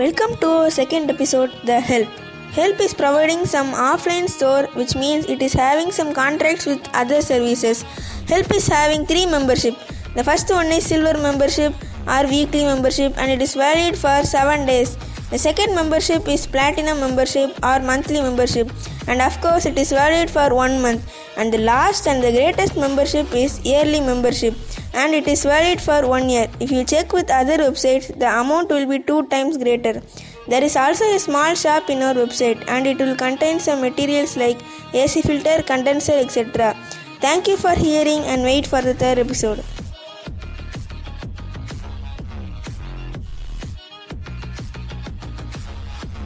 Welcome to our second episode, The Help. Help is providing some offline store, which means it is having some contracts with other services. Help is having three membership. The first one is silver membership or weekly membership, and it is valid for seven days. The second membership is platinum membership or monthly membership, and of course, it is valid for one month. And the last and the greatest membership is yearly membership, and it is valid for one year. If you check with other websites, the amount will be two times greater. There is also a small shop in our website, and it will contain some materials like AC filter, condenser, etc. Thank you for hearing and wait for the third episode.